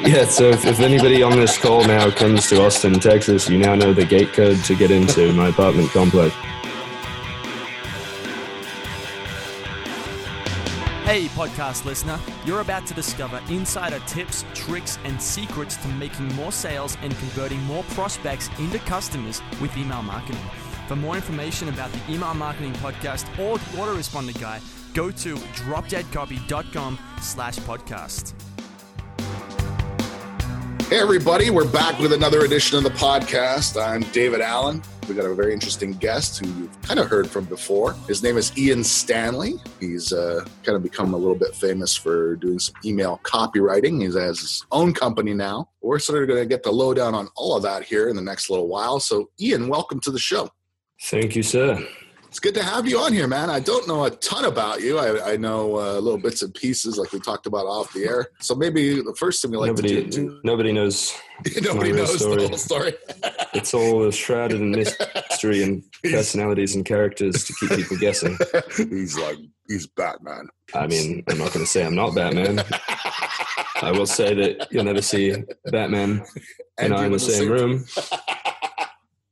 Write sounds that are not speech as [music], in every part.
Yeah, so if, if anybody on this call now comes to Austin, Texas, you now know the gate code to get into [laughs] my apartment complex. Hey, podcast listener, you're about to discover insider tips, tricks, and secrets to making more sales and converting more prospects into customers with email marketing. For more information about the Email Marketing Podcast or the Autoresponder Guy, go to dropdeadcopy.com slash podcast. Hey, everybody, we're back with another edition of the podcast. I'm David Allen. We got a very interesting guest who you've kind of heard from before. His name is Ian Stanley. He's uh, kind of become a little bit famous for doing some email copywriting. He has his own company now. We're sort of going to get the lowdown on all of that here in the next little while. So, Ian, welcome to the show. Thank you, sir. It's good to have you on here, man. I don't know a ton about you. I, I know uh, little bits and pieces, like we talked about off the air. So maybe the first thing we like nobody, to do. Nobody knows. [laughs] nobody knows story. the whole story. [laughs] it's all shrouded in mystery and [laughs] personalities and characters to keep people guessing. he's like, he's Batman. I mean, I'm not going to say I'm not Batman. I will say that you'll never see Batman and, and I in the same, same room.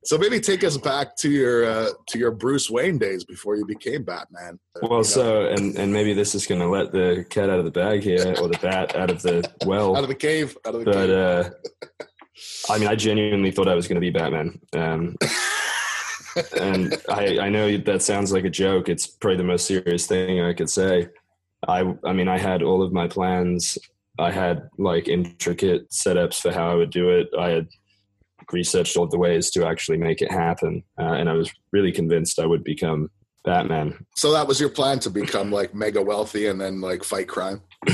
So maybe take us back to your uh, to your Bruce Wayne days before you became Batman. Well, you know? so and and maybe this is going to let the cat out of the bag here, or the bat out of the well, out of the cave, out of the but, cave. uh, I mean, I genuinely thought I was going to be Batman. Um, [laughs] and I, I know that sounds like a joke. It's probably the most serious thing I could say. I, I mean, I had all of my plans. I had like intricate setups for how I would do it. I had researched all the ways to actually make it happen, uh, and I was really convinced I would become Batman. So that was your plan to become like mega wealthy and then like fight crime. [clears throat]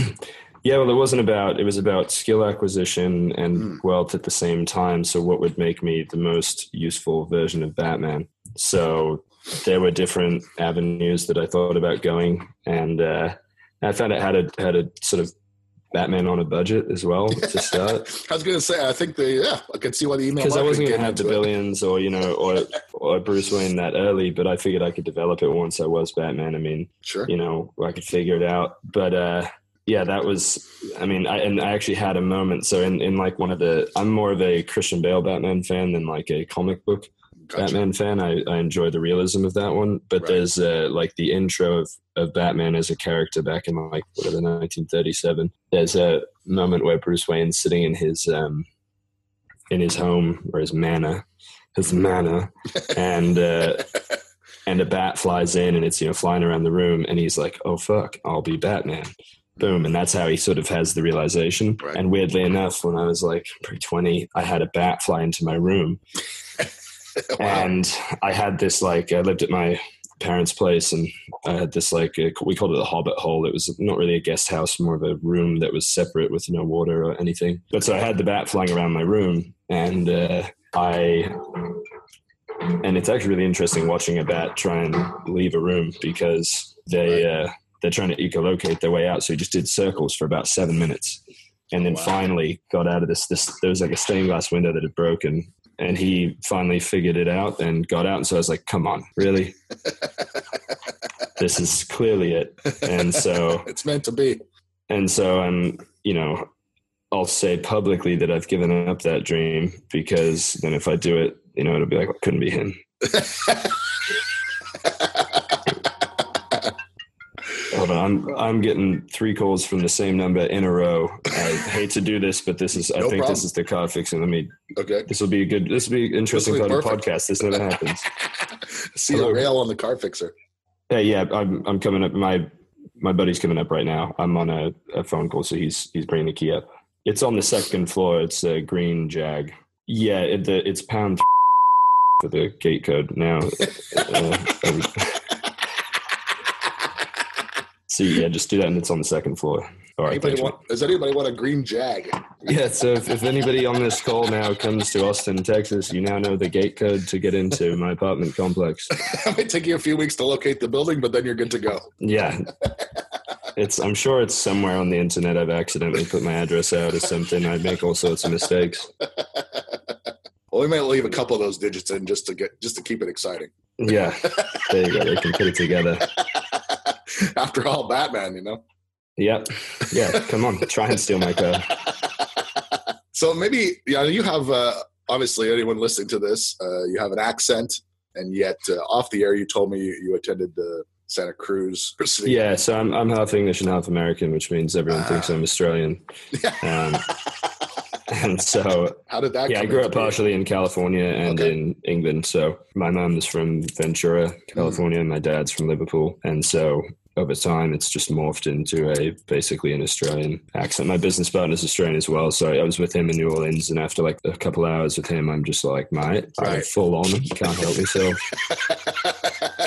yeah, well, it wasn't about. It was about skill acquisition and mm. wealth at the same time. So, what would make me the most useful version of Batman? So, there were different avenues that I thought about going, and uh, I found it had a had a sort of Batman on a budget as well [laughs] to start. I was going to say, I think the yeah, I could see why the email because I wasn't going to have the billions or you know or or Bruce Wayne that early, but I figured I could develop it once I was Batman. I mean, sure, you know, I could figure it out. But uh, yeah, that was. I mean, I and I actually had a moment. So in in like one of the, I'm more of a Christian Bale Batman fan than like a comic book gotcha. Batman fan. I, I enjoy the realism of that one. But right. there's uh, like the intro of, of Batman as a character back in like whatever 1937. There's a moment where Bruce Wayne's sitting in his um, in his home or his manor, his manor, [laughs] and uh, and a bat flies in and it's you know flying around the room, and he's like, "Oh fuck, I'll be Batman." boom and that's how he sort of has the realization right. and weirdly enough when i was like pre 20 i had a bat fly into my room wow. And I had this like I lived at my parents' place, and I had this like a, we called it the hobbit hole. It was not really a guest house, more of a room that was separate with no water or anything. But so I had the bat flying around my room, and uh, I and it's actually really interesting watching a bat try and leave a room because they uh, they're trying to echolocate their way out. So he just did circles for about seven minutes, and then wow. finally got out of this. This there was like a stained glass window that had broken, and he finally figured it out and got out. And so I was like, come on, really? this is clearly it. And so [laughs] it's meant to be. And so I'm, you know, I'll say publicly that I've given up that dream because then if I do it, you know, it'll be like, well, it couldn't be him. [laughs] Hold on, I'm I'm getting three calls from the same number in a row. I [laughs] hate to do this, but this is I think problem. this is the car fixing. Let me. Okay. This will be a good. This will be interesting part of the podcast. This never happens. [laughs] See Hello. the rail on the car fixer. Hey, yeah. I'm I'm coming up. My my buddy's coming up right now. I'm on a, a phone call, so he's he's bringing the key up. It's on the second floor. It's a green Jag. Yeah, it, the, it's pound [laughs] for the gate code now. uh, See, yeah, just do that, and it's on the second floor. All right. Anybody want, does anybody want a green jag? Yeah. So if, if anybody on this call now comes to Austin, Texas, you now know the gate code to get into my apartment complex. [laughs] it might take you a few weeks to locate the building, but then you're good to go. Yeah. It's. I'm sure it's somewhere on the internet. I've accidentally put my address out or something. I make all sorts of mistakes. [laughs] Well, we might leave a couple of those digits in just to get just to keep it exciting. Yeah. There you go. They can put it together. [laughs] [laughs] After all, Batman, you know. Yep. Yeah. Come on, try and steal my car. [laughs] So maybe yeah, you have uh, obviously anyone listening to this, uh, you have an accent, and yet uh, off the air you told me you, you attended the Santa Cruz. Yeah, so I'm I'm half English and half American, which means everyone Ah. thinks I'm Australian. [laughs] Um, and so How did that? yeah, I grew up partially in California and Okay. in England. So my mom's from Ventura, California, and my dad's from Liverpool. And so over time, it's just morphed into a basically an Australian accent. My business partner's Australian as well. So I was with him in New Orleans, and after like a couple hours with him, I'm just like, mate, I'm full on, can't help myself.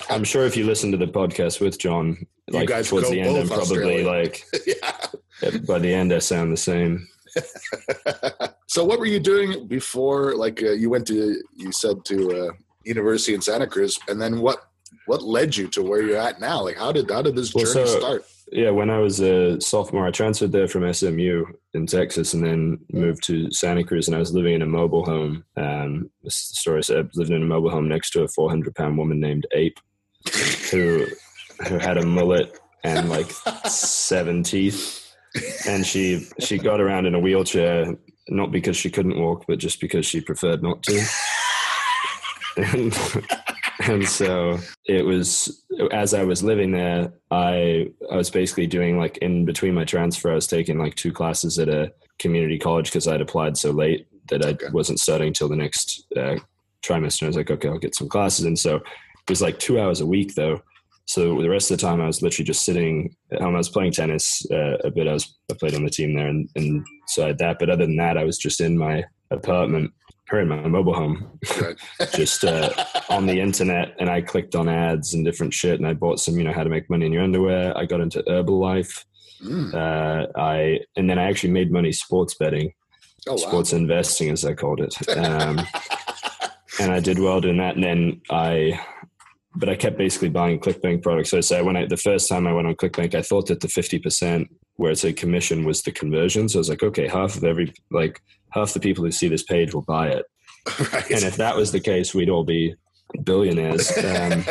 [laughs] I'm sure if you listen to the podcast with John, like guys towards the end, I'm probably like [laughs] yeah. by the end, I sound the same. [laughs] so what were you doing before? Like uh, you went to, you said to uh, university in Santa Cruz, and then what? What led you to where you're at now? Like how did how did this Well, journey so- start? Yeah, when I was a sophomore, I transferred there from SMU in Texas, and then moved to Santa Cruz. And I was living in a mobile home. Um, the story said, living in a mobile home next to a 400 pound woman named Ape, who who had a mullet and like seven teeth, and she she got around in a wheelchair not because she couldn't walk, but just because she preferred not to. and, and so it was as I was living there, I I was basically doing like in between my transfer, I was taking like two classes at a community college because I'd applied so late that I Okay. wasn't starting till the next uh, trimester. I was like, okay, I'll get some classes, and so it was like two hours a week though. So the rest of the time, I was literally just sitting at home. I was playing tennis uh, a bit. I was I played on the team there, and, and so I had that. But other than that, I was just in my apartment or in my mobile home, Right. [laughs] just uh, on the internet. And I clicked on ads and different shit, and I bought some, you know, how to make money in your underwear. I got into Herbalife. Mm. Uh, I and then I actually made money sports betting, Oh wow. sports investing, as I called it. Um, [laughs] and I did well doing that. And then I, but I kept basically buying ClickBank products. So I say when I the first time I went on ClickBank, I thought that the fifty percent where it's a commission was the conversion. So I was like, okay, half of every like half the people who see this page will buy it. [laughs] right. And if that was the case, we'd all be billionaires. Um,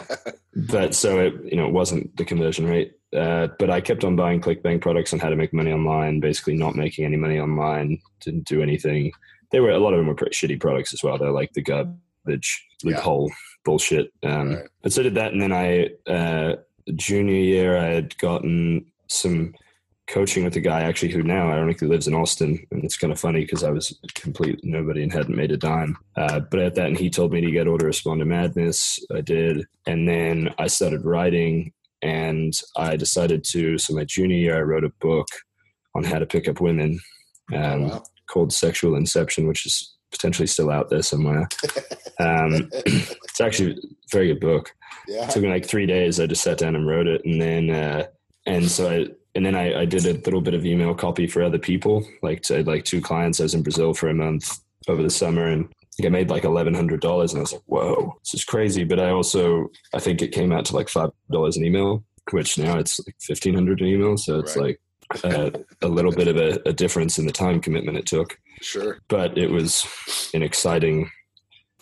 [laughs] but so it you know it wasn't the conversion rate. Uh, but I kept on buying ClickBank products on how to make money online. Basically, not making any money online. Didn't do anything. They were a lot of them were pretty shitty products as well. They're like the garbage Yeah. loophole bullshit. Um, Right. But so did that, and then I uh, junior year I had gotten some coaching with a guy actually who now ironically lives in Austin, and it's kind of funny because I was complete nobody and hadn't made a dime. Uh, but at that, and he told me to get Autoresponder Madness. I did, and then I started writing, and I decided to. So my junior year, I wrote a book on how to pick up women um, Wow. called Sexual Inception, which is potentially still out there somewhere. [laughs] Um, [clears throat] it's actually a very good book Yeah. it took me like three days. I just sat down and wrote it, and then uh, and so I and then I, I did a little bit of email copy for other people. Like to like two clients. I was in Brazil for a month over the summer, and I I made like eleven hundred dollars, and I was like, "Whoa, this is crazy!" But I also I think it came out to like five dollars an email, which now it's like fifteen hundred an email. So it's Right. like uh, a little bit of a, a difference in the time commitment it took Sure. but it was an exciting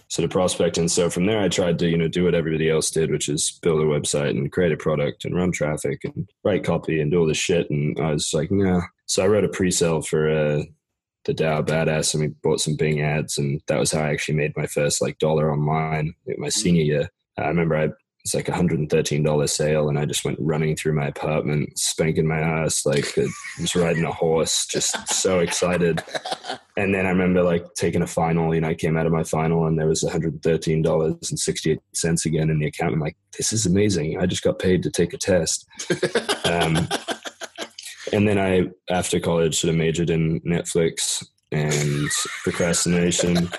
sort of prospect. And so from there, I tried to, you know, do what everybody else did, which is build a website and create a product and run traffic and write copy and do all this shit. And I was like, nah. So I wrote a pre-sale for uh, the Tao Badass and we bought some Bing ads. And that was how I actually made my first like dollar online my senior year. I remember I it's like a hundred and thirteen dollar sale, and I just went running through my apartment, spanking my ass like I was riding a horse, just so excited. And then I remember like taking a final, you know, I came out of my final and there was $113.68 again in the account. I'm like, this is amazing. I just got paid to take a test. [laughs] Um, and then I, after college, sort of majored in Netflix and procrastination.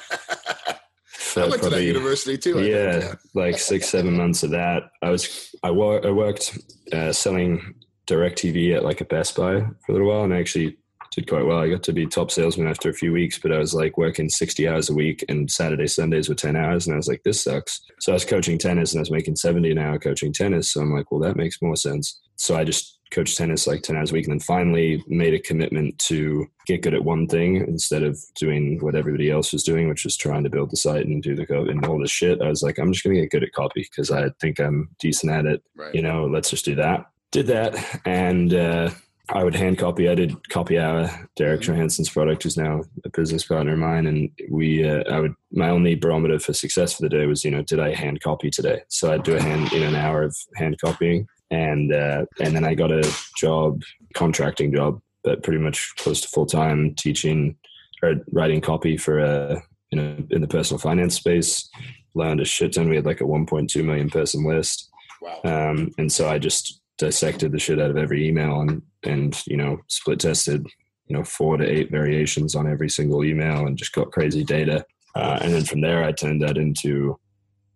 I went to that university too. I yeah, think, like six, seven months of that. I was I, wor- I worked uh, selling DirecTV at like a Best Buy for a little while, and I actually did quite well. I got to be top salesman after a few weeks, but I was like working sixty hours a week, and Saturday Sundays were ten hours, and I was like, this sucks. So I was coaching tennis, and I was making seventy an hour coaching tennis. So I'm like, well, that makes more sense. So I just coached tennis like 10 hours a week and then finally made a commitment to get good at one thing instead of doing what everybody else was doing which was trying to build the site and do the code and all this shit i was like i'm just going to get good at copy because i think i'm decent at it Right. you know let's just do that did that and uh, I would hand copy. I did copy hour. Derek Mhm. Johanson's product is now a business partner of mine, and we. Uh, I would. My only barometer for success for the day was, you know, did I hand copy today? So I'd do a hand in an hour of hand copying, and uh, and then I got a job, contracting job, but pretty much close to full time teaching or writing copy for a you know in the personal finance space. Learned a shit ton. We had like a 1.2 million person list. Wow. Um, and so I just dissected the shit out of every email and, and, you know, split tested, you know, four to eight variations on every single email and just got crazy data. Uh, and then from there, I turned that into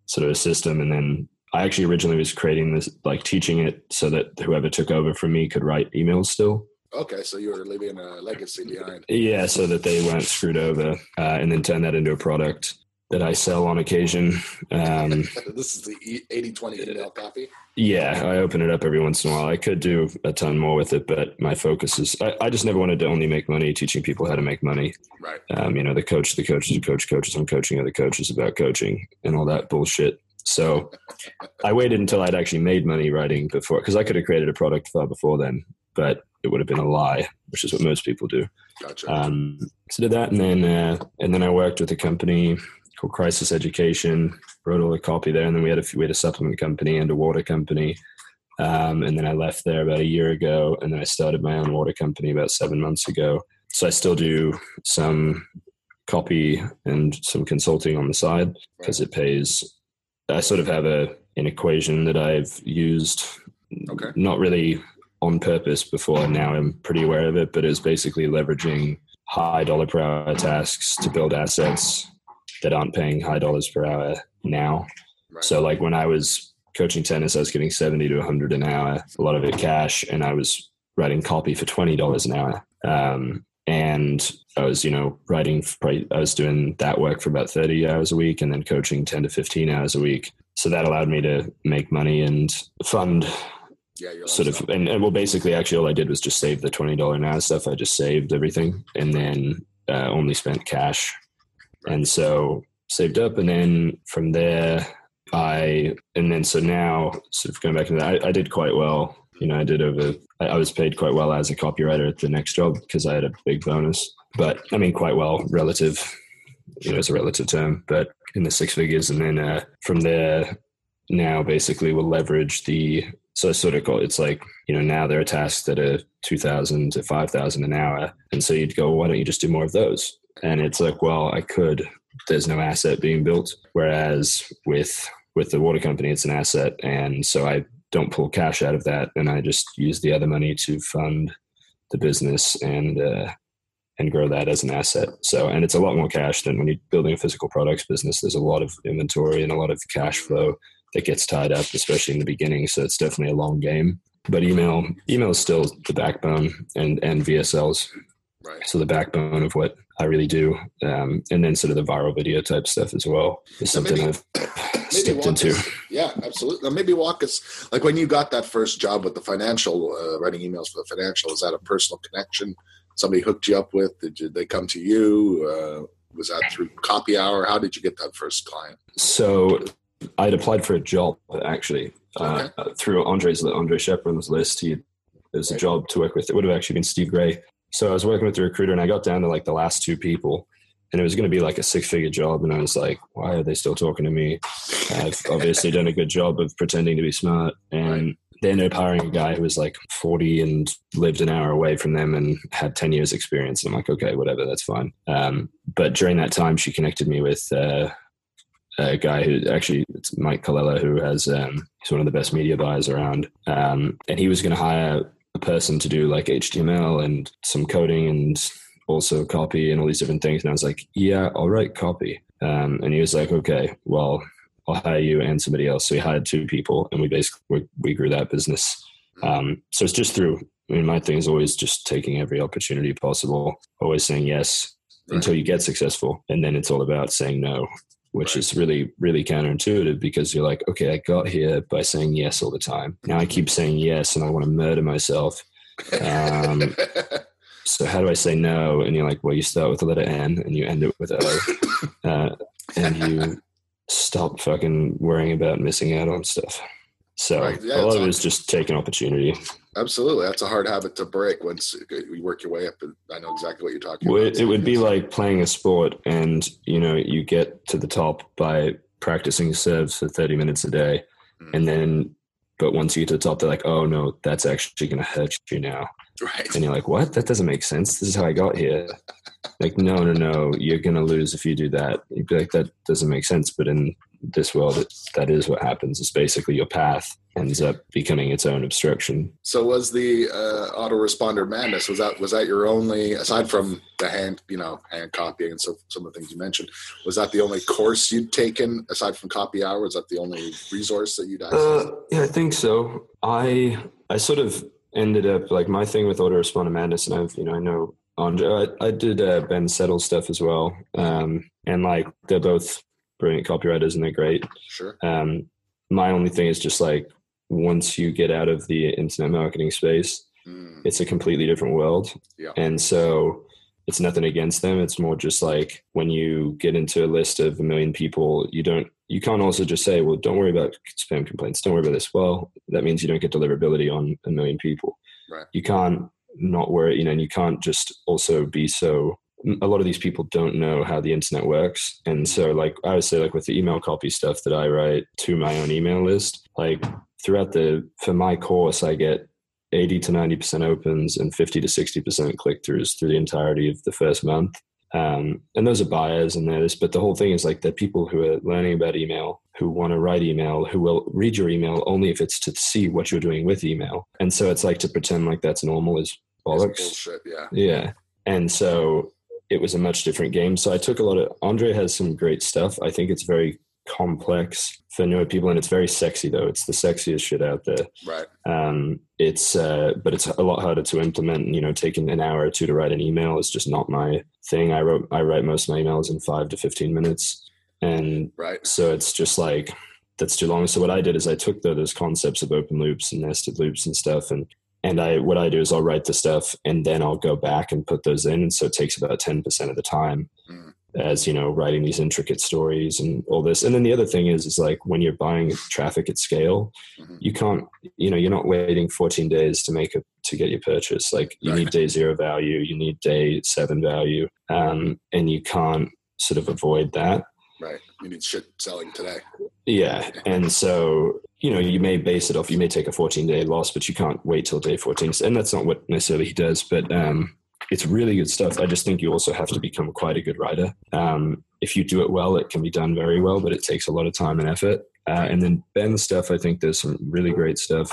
sort of a system. And then I actually originally was creating this, like teaching it so that whoever took over from me could write emails still. Okay, so you were leaving a legacy behind. Yeah, so that they weren't screwed over, uh, and then turn that into a product that I sell on occasion. Um, [laughs] this is the E, 80 20 email copy. Yeah, I open it up every once in a while. I could do a ton more with it, but my focus is I, I just never wanted to only make money teaching people how to make money. Right. Um, you know, the coach, the coaches, the coach, coaches, I'm coaching other coaches about coaching and all that bullshit. So I waited until I'd actually made money writing before, because I could have created a product far before then, but it would have been a lie, which is what most people do. Gotcha. Um, so did that, and then uh, and then I worked with a company called Crisis Education. Wrote all the copy there, and then we had a we had a supplement company and a water company. Um, and then I left there about a year ago, and then I started my own water company about seven months ago. So I still do some copy and some consulting on the side because it pays. I sort of have a an equation that I've used, Okay. not really on purpose before. Now I'm pretty aware of it, but it's basically leveraging high dollar per hour tasks to build assets that aren't paying high dollars per hour now. Right. So like when I was coaching tennis, I was getting 70 to 100 an hour, a lot of it cash, and I was writing copy for $20 an hour. Um, and I was, you know, writing, I was doing that work for about 30 hours a week and then coaching 10 to 15 hours a week. So that allowed me to make money and fund yeah, sort of and, and well basically actually all i did was just save the $20 an hour stuff. I just saved everything and then uh, only spent cash. And so saved up and then from there i and then so now sort of going back to that i, I did quite well. You know i did over I, was paid quite well as a copywriter at the next job because i had a big bonus but i mean quite well relative you know it's a relative term but in the six figures and then uh, from there now basically we'll leverage the so I sort of call it's like, you know, now there are tasks that are 2000 to 5000 an hour. And so you'd go, why don't you just do more of those? And it's like, well, I could, there's no asset being built. Whereas with, with the water company, it's an asset. And so I don't pull cash out of that. And I just use the other money to fund the business and, uh, and grow that as an asset. So, and it's a lot more cash than when you're building a physical products business. There's a lot of inventory and a lot of cash flow that gets tied up, especially in the beginning. So it's definitely a long game. But email, email is still the backbone, and and VSLs. Right. So the backbone of what I really do, um, and then sort of the viral video type stuff as well is something maybe- I've [coughs] [laughs] stepped into. us, yeah, absolutely. Now, maybe walk us like when you got that first job with the financial uh, writing emails for the financial. Is that a personal connection? Somebody hooked you up with? Did you, they come to you? Uh, was that through Copy Hour? How did you get that first client? So I'd applied for a job actually uh, uh, through Andre's Andre Chaperon's list. He there's a job to work with. It would have actually been Steve Gray. So I was working with the recruiter, and I got down to like the last two people, and it was going to be like a six figure job. And I was like, why are they still talking to me? I've obviously done a good job of pretending to be smart. And they ended up hiring a guy who was like 40 and lived an hour away from them and had 10 years experience. And I'm like, okay, whatever, that's fine. Um, but during that time, she connected me with uh, a guy who actually, it's Mike Colella, who has, um, he's one of the best media buyers around. Um, and he was going to hire a person to do like HTML and some coding and also copy and all these different things. And I was like, yeah, I'll write copy. Um, and he was like, okay, well, I'll hire you and somebody else. So we hired two people and we basically, we, we grew that business. Um, so it's just through, I mean, my thing is always just taking every opportunity possible, always saying yes Right. until you get successful. And then it's all about saying no, which Right. is really, really counterintuitive because you're like, okay, I got here by saying yes all the time. Now I keep saying yes and I want to murder myself. Um, [laughs] so how do I say no? And you're like, well, you start with the letter N and you end it with O, [laughs] uh, and you stop fucking worrying about missing out on stuff. So Right, yeah, a lot of it is just taking opportunity. Absolutely. That's a hard habit to break once you work your way up. And I know exactly what you're talking Well, about. it, it would be like playing a sport, and you know you get to the top by practicing serves for thirty minutes a day, Mm. and then, but once you get to the top, they're like, "Oh no, that's actually going to hurt you now," right. and you're like, "What? That doesn't make sense. This is how I got here." [laughs] like, no, no, no, you're going to lose if you do that. You'd be like, "That doesn't make sense," but in this world, it, that is what happens. It's basically your path ends up becoming its own obstruction. So was the uh, autoresponder madness? Was that was that your only aside from the hand you know hand copying and so some of the things you mentioned? Was that the only course you'd taken aside from copy hour? Was that the only resource that you'd? Uh, yeah, I think so. I I sort of ended up like my thing with autoresponder madness, and I've you know I know Andre. I, I did uh, Ben Settle stuff as well, um, and like they're both brilliant copywriters and they're great. sure. Um, my only thing is just like once you get out of the internet marketing space, Mm, it's a completely different world. Yeah. And so it's nothing against them. It's more just like when you get into a list of a million people, you don't you can't also just say, well, don't worry about spam complaints. Don't worry about this. Well, that means you don't get deliverability on a million people. Right. You can't not worry, you know, and you can't just also be so a lot of these people don't know how the internet works. And so like I would say like with the email copy stuff that I write to my own email list, like throughout the for my course I get 80 to 90% opens and 50 to 60% click throughs through the entirety of the first month. Um, and those are buyers and there's, but the whole thing is like they're people who are learning about email, who want to write email, who will read your email only if it's to see what you're doing with email. And so it's like to pretend like that's normal is bollocks. bullshit. Yeah. Yeah. And so it was a much different game. So I took a lot of Andre has some great stuff. I think it's very complex for newer people and it's very sexy though. It's the sexiest shit out there. Right. Um, it's uh, but it's a lot harder to implement. You know, taking an hour or two to write an email is just not my thing. I wrote I write most of my emails in five to fifteen minutes, and Right. so it's just like that's too long. So what I did is I took the, those concepts of open loops and nested loops and stuff, and and I what I do is I'll write the stuff and then I'll go back and put those in. And so it takes about ten percent of the time Mm. As you know writing these intricate stories and all this. And then the other thing is is like when you're buying traffic at scale, Mhm. you can't you know you're not waiting 14 days to make a to get your purchase. Like you Right. need day zero value, you need day seven value, um, and you can't sort of avoid that. Right. You need shit selling today. Yeah. And so, you know, you may base it off, you may take a 14 day loss, but you can't wait till day 14. And that's not what necessarily he does, but um, it's really good stuff. I just think you also have to become quite a good writer. Um, if you do it well, it can be done very well, but it takes a lot of time and effort. Uh, and then Ben's stuff, I think there's some really great stuff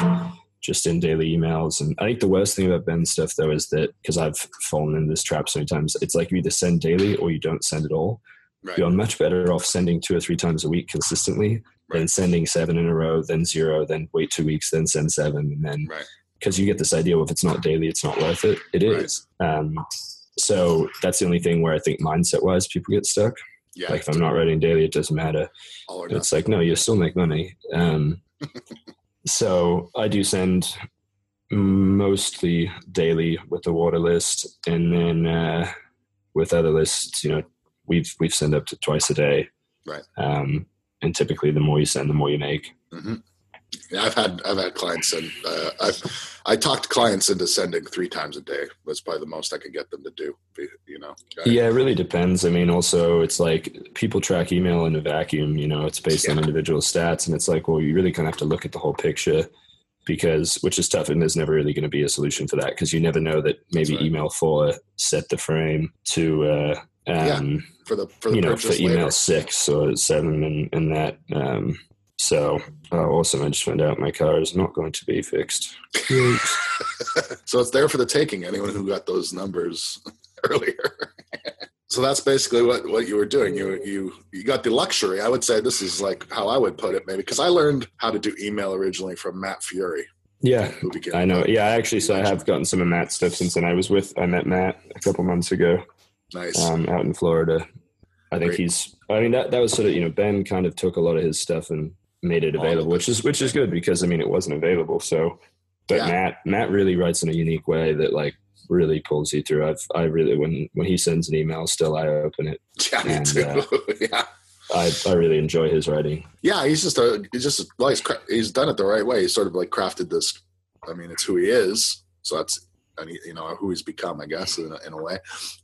just in daily emails. And I think the worst thing about Ben's stuff, though, is that because I've fallen in this trap so many times, it's like you either send daily or you don't send at all Right. you're much better off sending two or three times a week consistently than sending seven in a row, then zero, then wait two weeks, then send seven, and then Right. Because you get this idea of if it's not daily, it's not worth it. It is. Right. Um, so that's the only thing where I think mindset wise people get stuck. Yeah. Like if I'm not writing daily, it doesn't matter. all or But nothing. it's like no, you still make money. Um, [laughs] so I do send mostly daily with the water list, and then uh, with other lists, you know, we've we've sent up to twice a day. Right. Um, and typically, the more you send, the more you make. hmm Yeah, I've had I've had clients and uh, I've I talked clients into sending three times a day. Was probably the most I could get them to do. You know. Yeah, it really depends. I mean, also, it's like people track email in a vacuum. You know, it's based on individual stats, and it's like, well, you really kind of have to look at the whole picture because, which is tough, and there's never really going to be a solution for that because you never know that maybe right. email four set the frame to, uh, um, for the for the you know, for email later. six or seven, and and that. Um, so, uh, awesome! I just found out my car is not going to be fixed. [laughs] so it's there for the taking. Anyone who got those numbers [laughs] earlier. so that's basically what, what you were doing. You you you got the luxury. I would say this is like how I would put it, maybe because I learned how to do email originally from Matt Furey. Yeah, Who became I know. Yeah, actually, so I have gotten some of Matt's stuff since then. I was with, I met Matt a couple months ago nice. um, out in Florida. I think Great. he's. I mean, that that was sort of you know Ben kind of took a lot of his stuff and made it available, which is which is good because I mean it wasn't available. So, but Yeah. Matt Matt really writes in a unique way that like really pulls you through. I've I really when when he sends an email, still I open it. [laughs] yeah, and, too. uh, [laughs] yeah. I I really enjoy his writing. Yeah, he's just a he's just like he's done it the right way. He's sort of like crafted this I mean, it's who he is. So that's and he, you know who he's become, I guess, in a, in a way.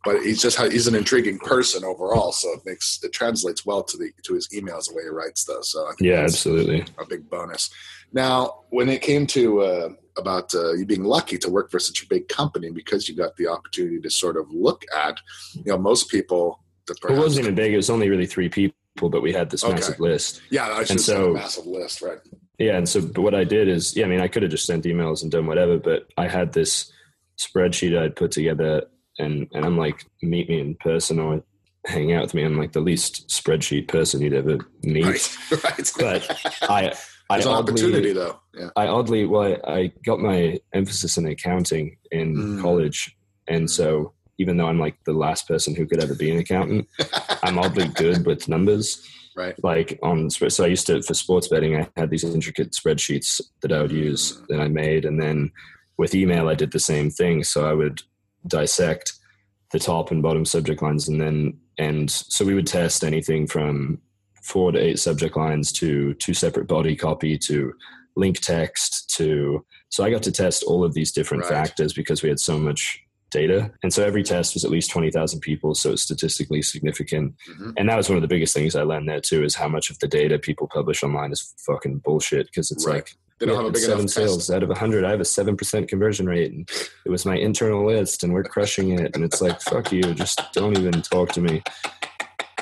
But he's just he's an intriguing person overall, so it makes it translates well to the to his emails the way he writes though. So yeah, absolutely, a big bonus. Now, when it came to uh, about uh, you being lucky to work for such a big company because you got the opportunity to sort of look at, you know, most people. It wasn't even big. It was only really three people, but we had this okay. massive list. Yeah, I should so, a massive list, right? Yeah, and so but what I did is, yeah, I mean, I could have just sent emails and done whatever, but I had this spreadsheet I'd put together, and and I'm like, meet me in person or hang out with me. I'm like the least spreadsheet person you'd ever meet. Right, [laughs] right. But I. There's I an oddly, opportunity though. Yeah. I oddly, well, I got my emphasis in accounting in mm. college, and so even though I'm like the last person who could ever be an accountant, [laughs] I'm oddly good with numbers. Right. Like on, so I used to for sports betting. I had these intricate spreadsheets that I would use mm. that I made, and then with email, I did the same thing. So I would dissect the top and bottom subject lines, and then and so we would test anything from four to eight subject lines to two separate body copy to link text to so I got to test all of these different right. factors because we had so much data. And so every test was at least 20,000 people. So it's statistically significant. Mm-hmm. And that was one of the biggest things I learned there too, is how much of the data people publish online is fucking bullshit. Cause it's right. like, they don't have a big seven sales out of 100 i have a 7% conversion rate and it was my internal list and we're crushing it and it's like fuck you just don't even talk to me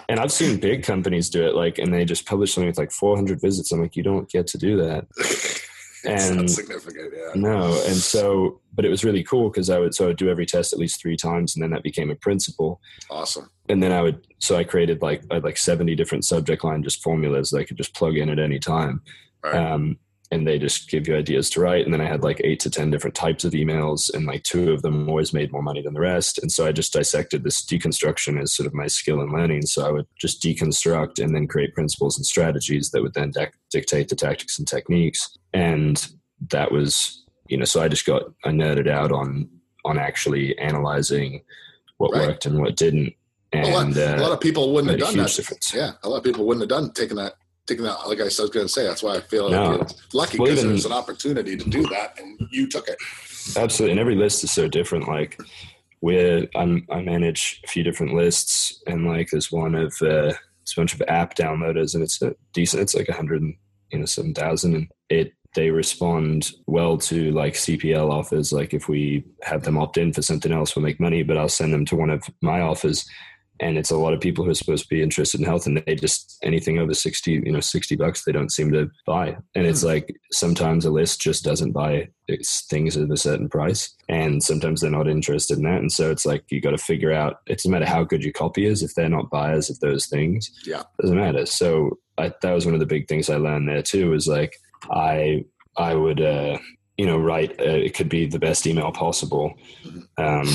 and I've seen big companies do it, like, and they just publish something with like 400 visits. I'm like, you don't get to do that. [laughs] and significant, yeah. No, and so, but it was really cool because I would so I would do every test at least three times, and then that became a principle. Awesome. And then I would so I created like I like 70 different subject line just formulas that I could just plug in at any time. Right. Um, and they just give you ideas to write. And then I had like eight to 10 different types of emails, and like two of them always made more money than the rest. And so I just dissected this deconstruction as sort of my skill in learning. So I would just deconstruct and then create principles and strategies that would then dictate the tactics and techniques. And that was, you know, so I just got, I nerded out on, on actually analyzing what right. worked and what didn't. And, a, lot, uh, a lot of people wouldn't have done that. Difference. Yeah, a lot of people wouldn't have done taken that taking that, like I was going to say, that's why I feel no. like lucky because well, there's an opportunity to do that, and you took it. Absolutely, and every list is so different. Like where I'm, I manage a few different lists, and like there's one of uh, it's a bunch of app downloaders, and it's a decent. It's like a hundred, you know, seven thousand, and it they respond well to like CPL offers. Like if we have them opt in for something else, we'll make money. But I'll send them to one of my offers and it's a lot of people who are supposed to be interested in health and they just anything over 60 you know 60 bucks they don't seem to buy. And it's hmm. like sometimes a list just doesn't buy things at a certain price. And sometimes they're not interested in that. And so it's like you got to figure out it doesn't matter how good your copy is if they're not buyers of those things yeah. doesn't matter. So I, that was one of the big things i learned there too is like i i would uh you know write uh, it could be the best email possible. Mm-hmm. um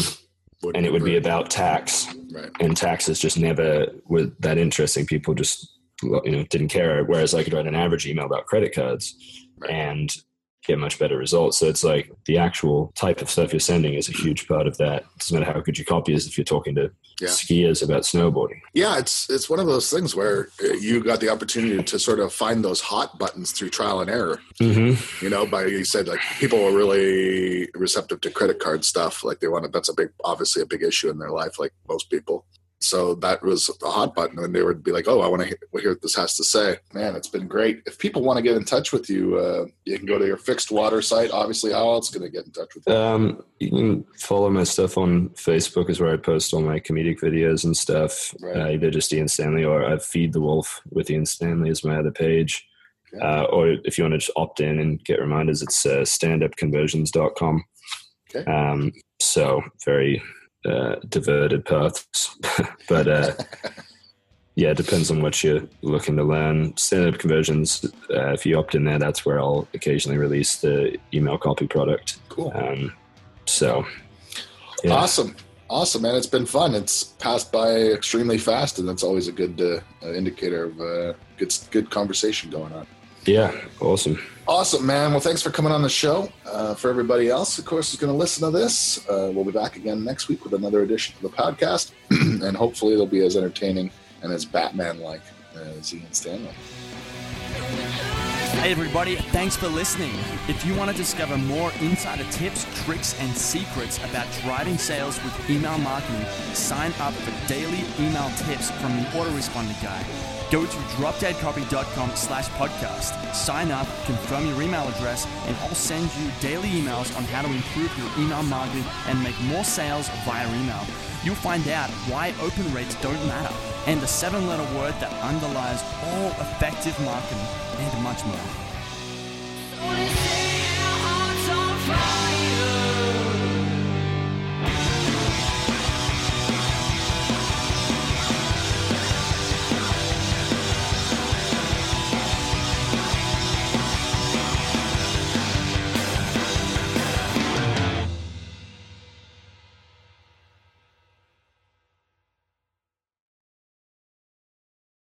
and it would be about tax. Right. And taxes just never were that interesting. People just you know didn't care. Whereas I could write an average email about credit cards, right. and get much better results. So it's like the actual type of stuff you're sending is a huge part of that. It doesn't matter how good your copy is if you're talking to yeah. skiers about snowboarding. Yeah, it's it's one of those things where uh, you got the opportunity to sort of find those hot buttons through trial and error. Mm-hmm. You know, by you said like people are really receptive to credit card stuff. Like they want to. That's a big, obviously a big issue in their life. Like most people. So that was a hot button, and they would be like, "Oh, I want to hear, hear, what this has to say." Man, it's been great. If people want to get in touch with you, uh, you can go to your fixed water site. Obviously, how else can they get in touch with you? Um, you can follow my stuff on Facebook, is where I post all my comedic videos and stuff. Right. Uh, either just Ian Stanley or I feed the wolf with Ian Stanley is my other page. Okay. Uh, or if you want to just opt in and get reminders, it's uh, standupconversions.com. Okay. Um, so very uh, diverted paths. [laughs] but uh, [laughs] yeah, it depends on what you're looking to learn. Stand up conversions, uh, if you opt in there, that's where I'll occasionally release the email copy product. Cool. Um, so, yeah. awesome. Awesome, man. It's been fun. It's passed by extremely fast, and that's always a good uh, indicator of uh, good, good conversation going on. Yeah, awesome. Awesome, man. Well, thanks for coming on the show. Uh, for everybody else, of course, is going to listen to this, uh, we'll be back again next week with another edition of the podcast, [clears throat] and hopefully it'll be as entertaining and as Batman-like as Ian Stanley. Hey, everybody, thanks for listening. If you want to discover more insider tips, tricks, and secrets about driving sales with email marketing, sign up for daily email tips from the autoresponder guy. Go to dropdeadcopy.com slash podcast, sign up, confirm your email address, and I'll send you daily emails on how to improve your email marketing and make more sales via email. You'll find out why open rates don't matter and the seven letter word that underlies all effective marketing and much more.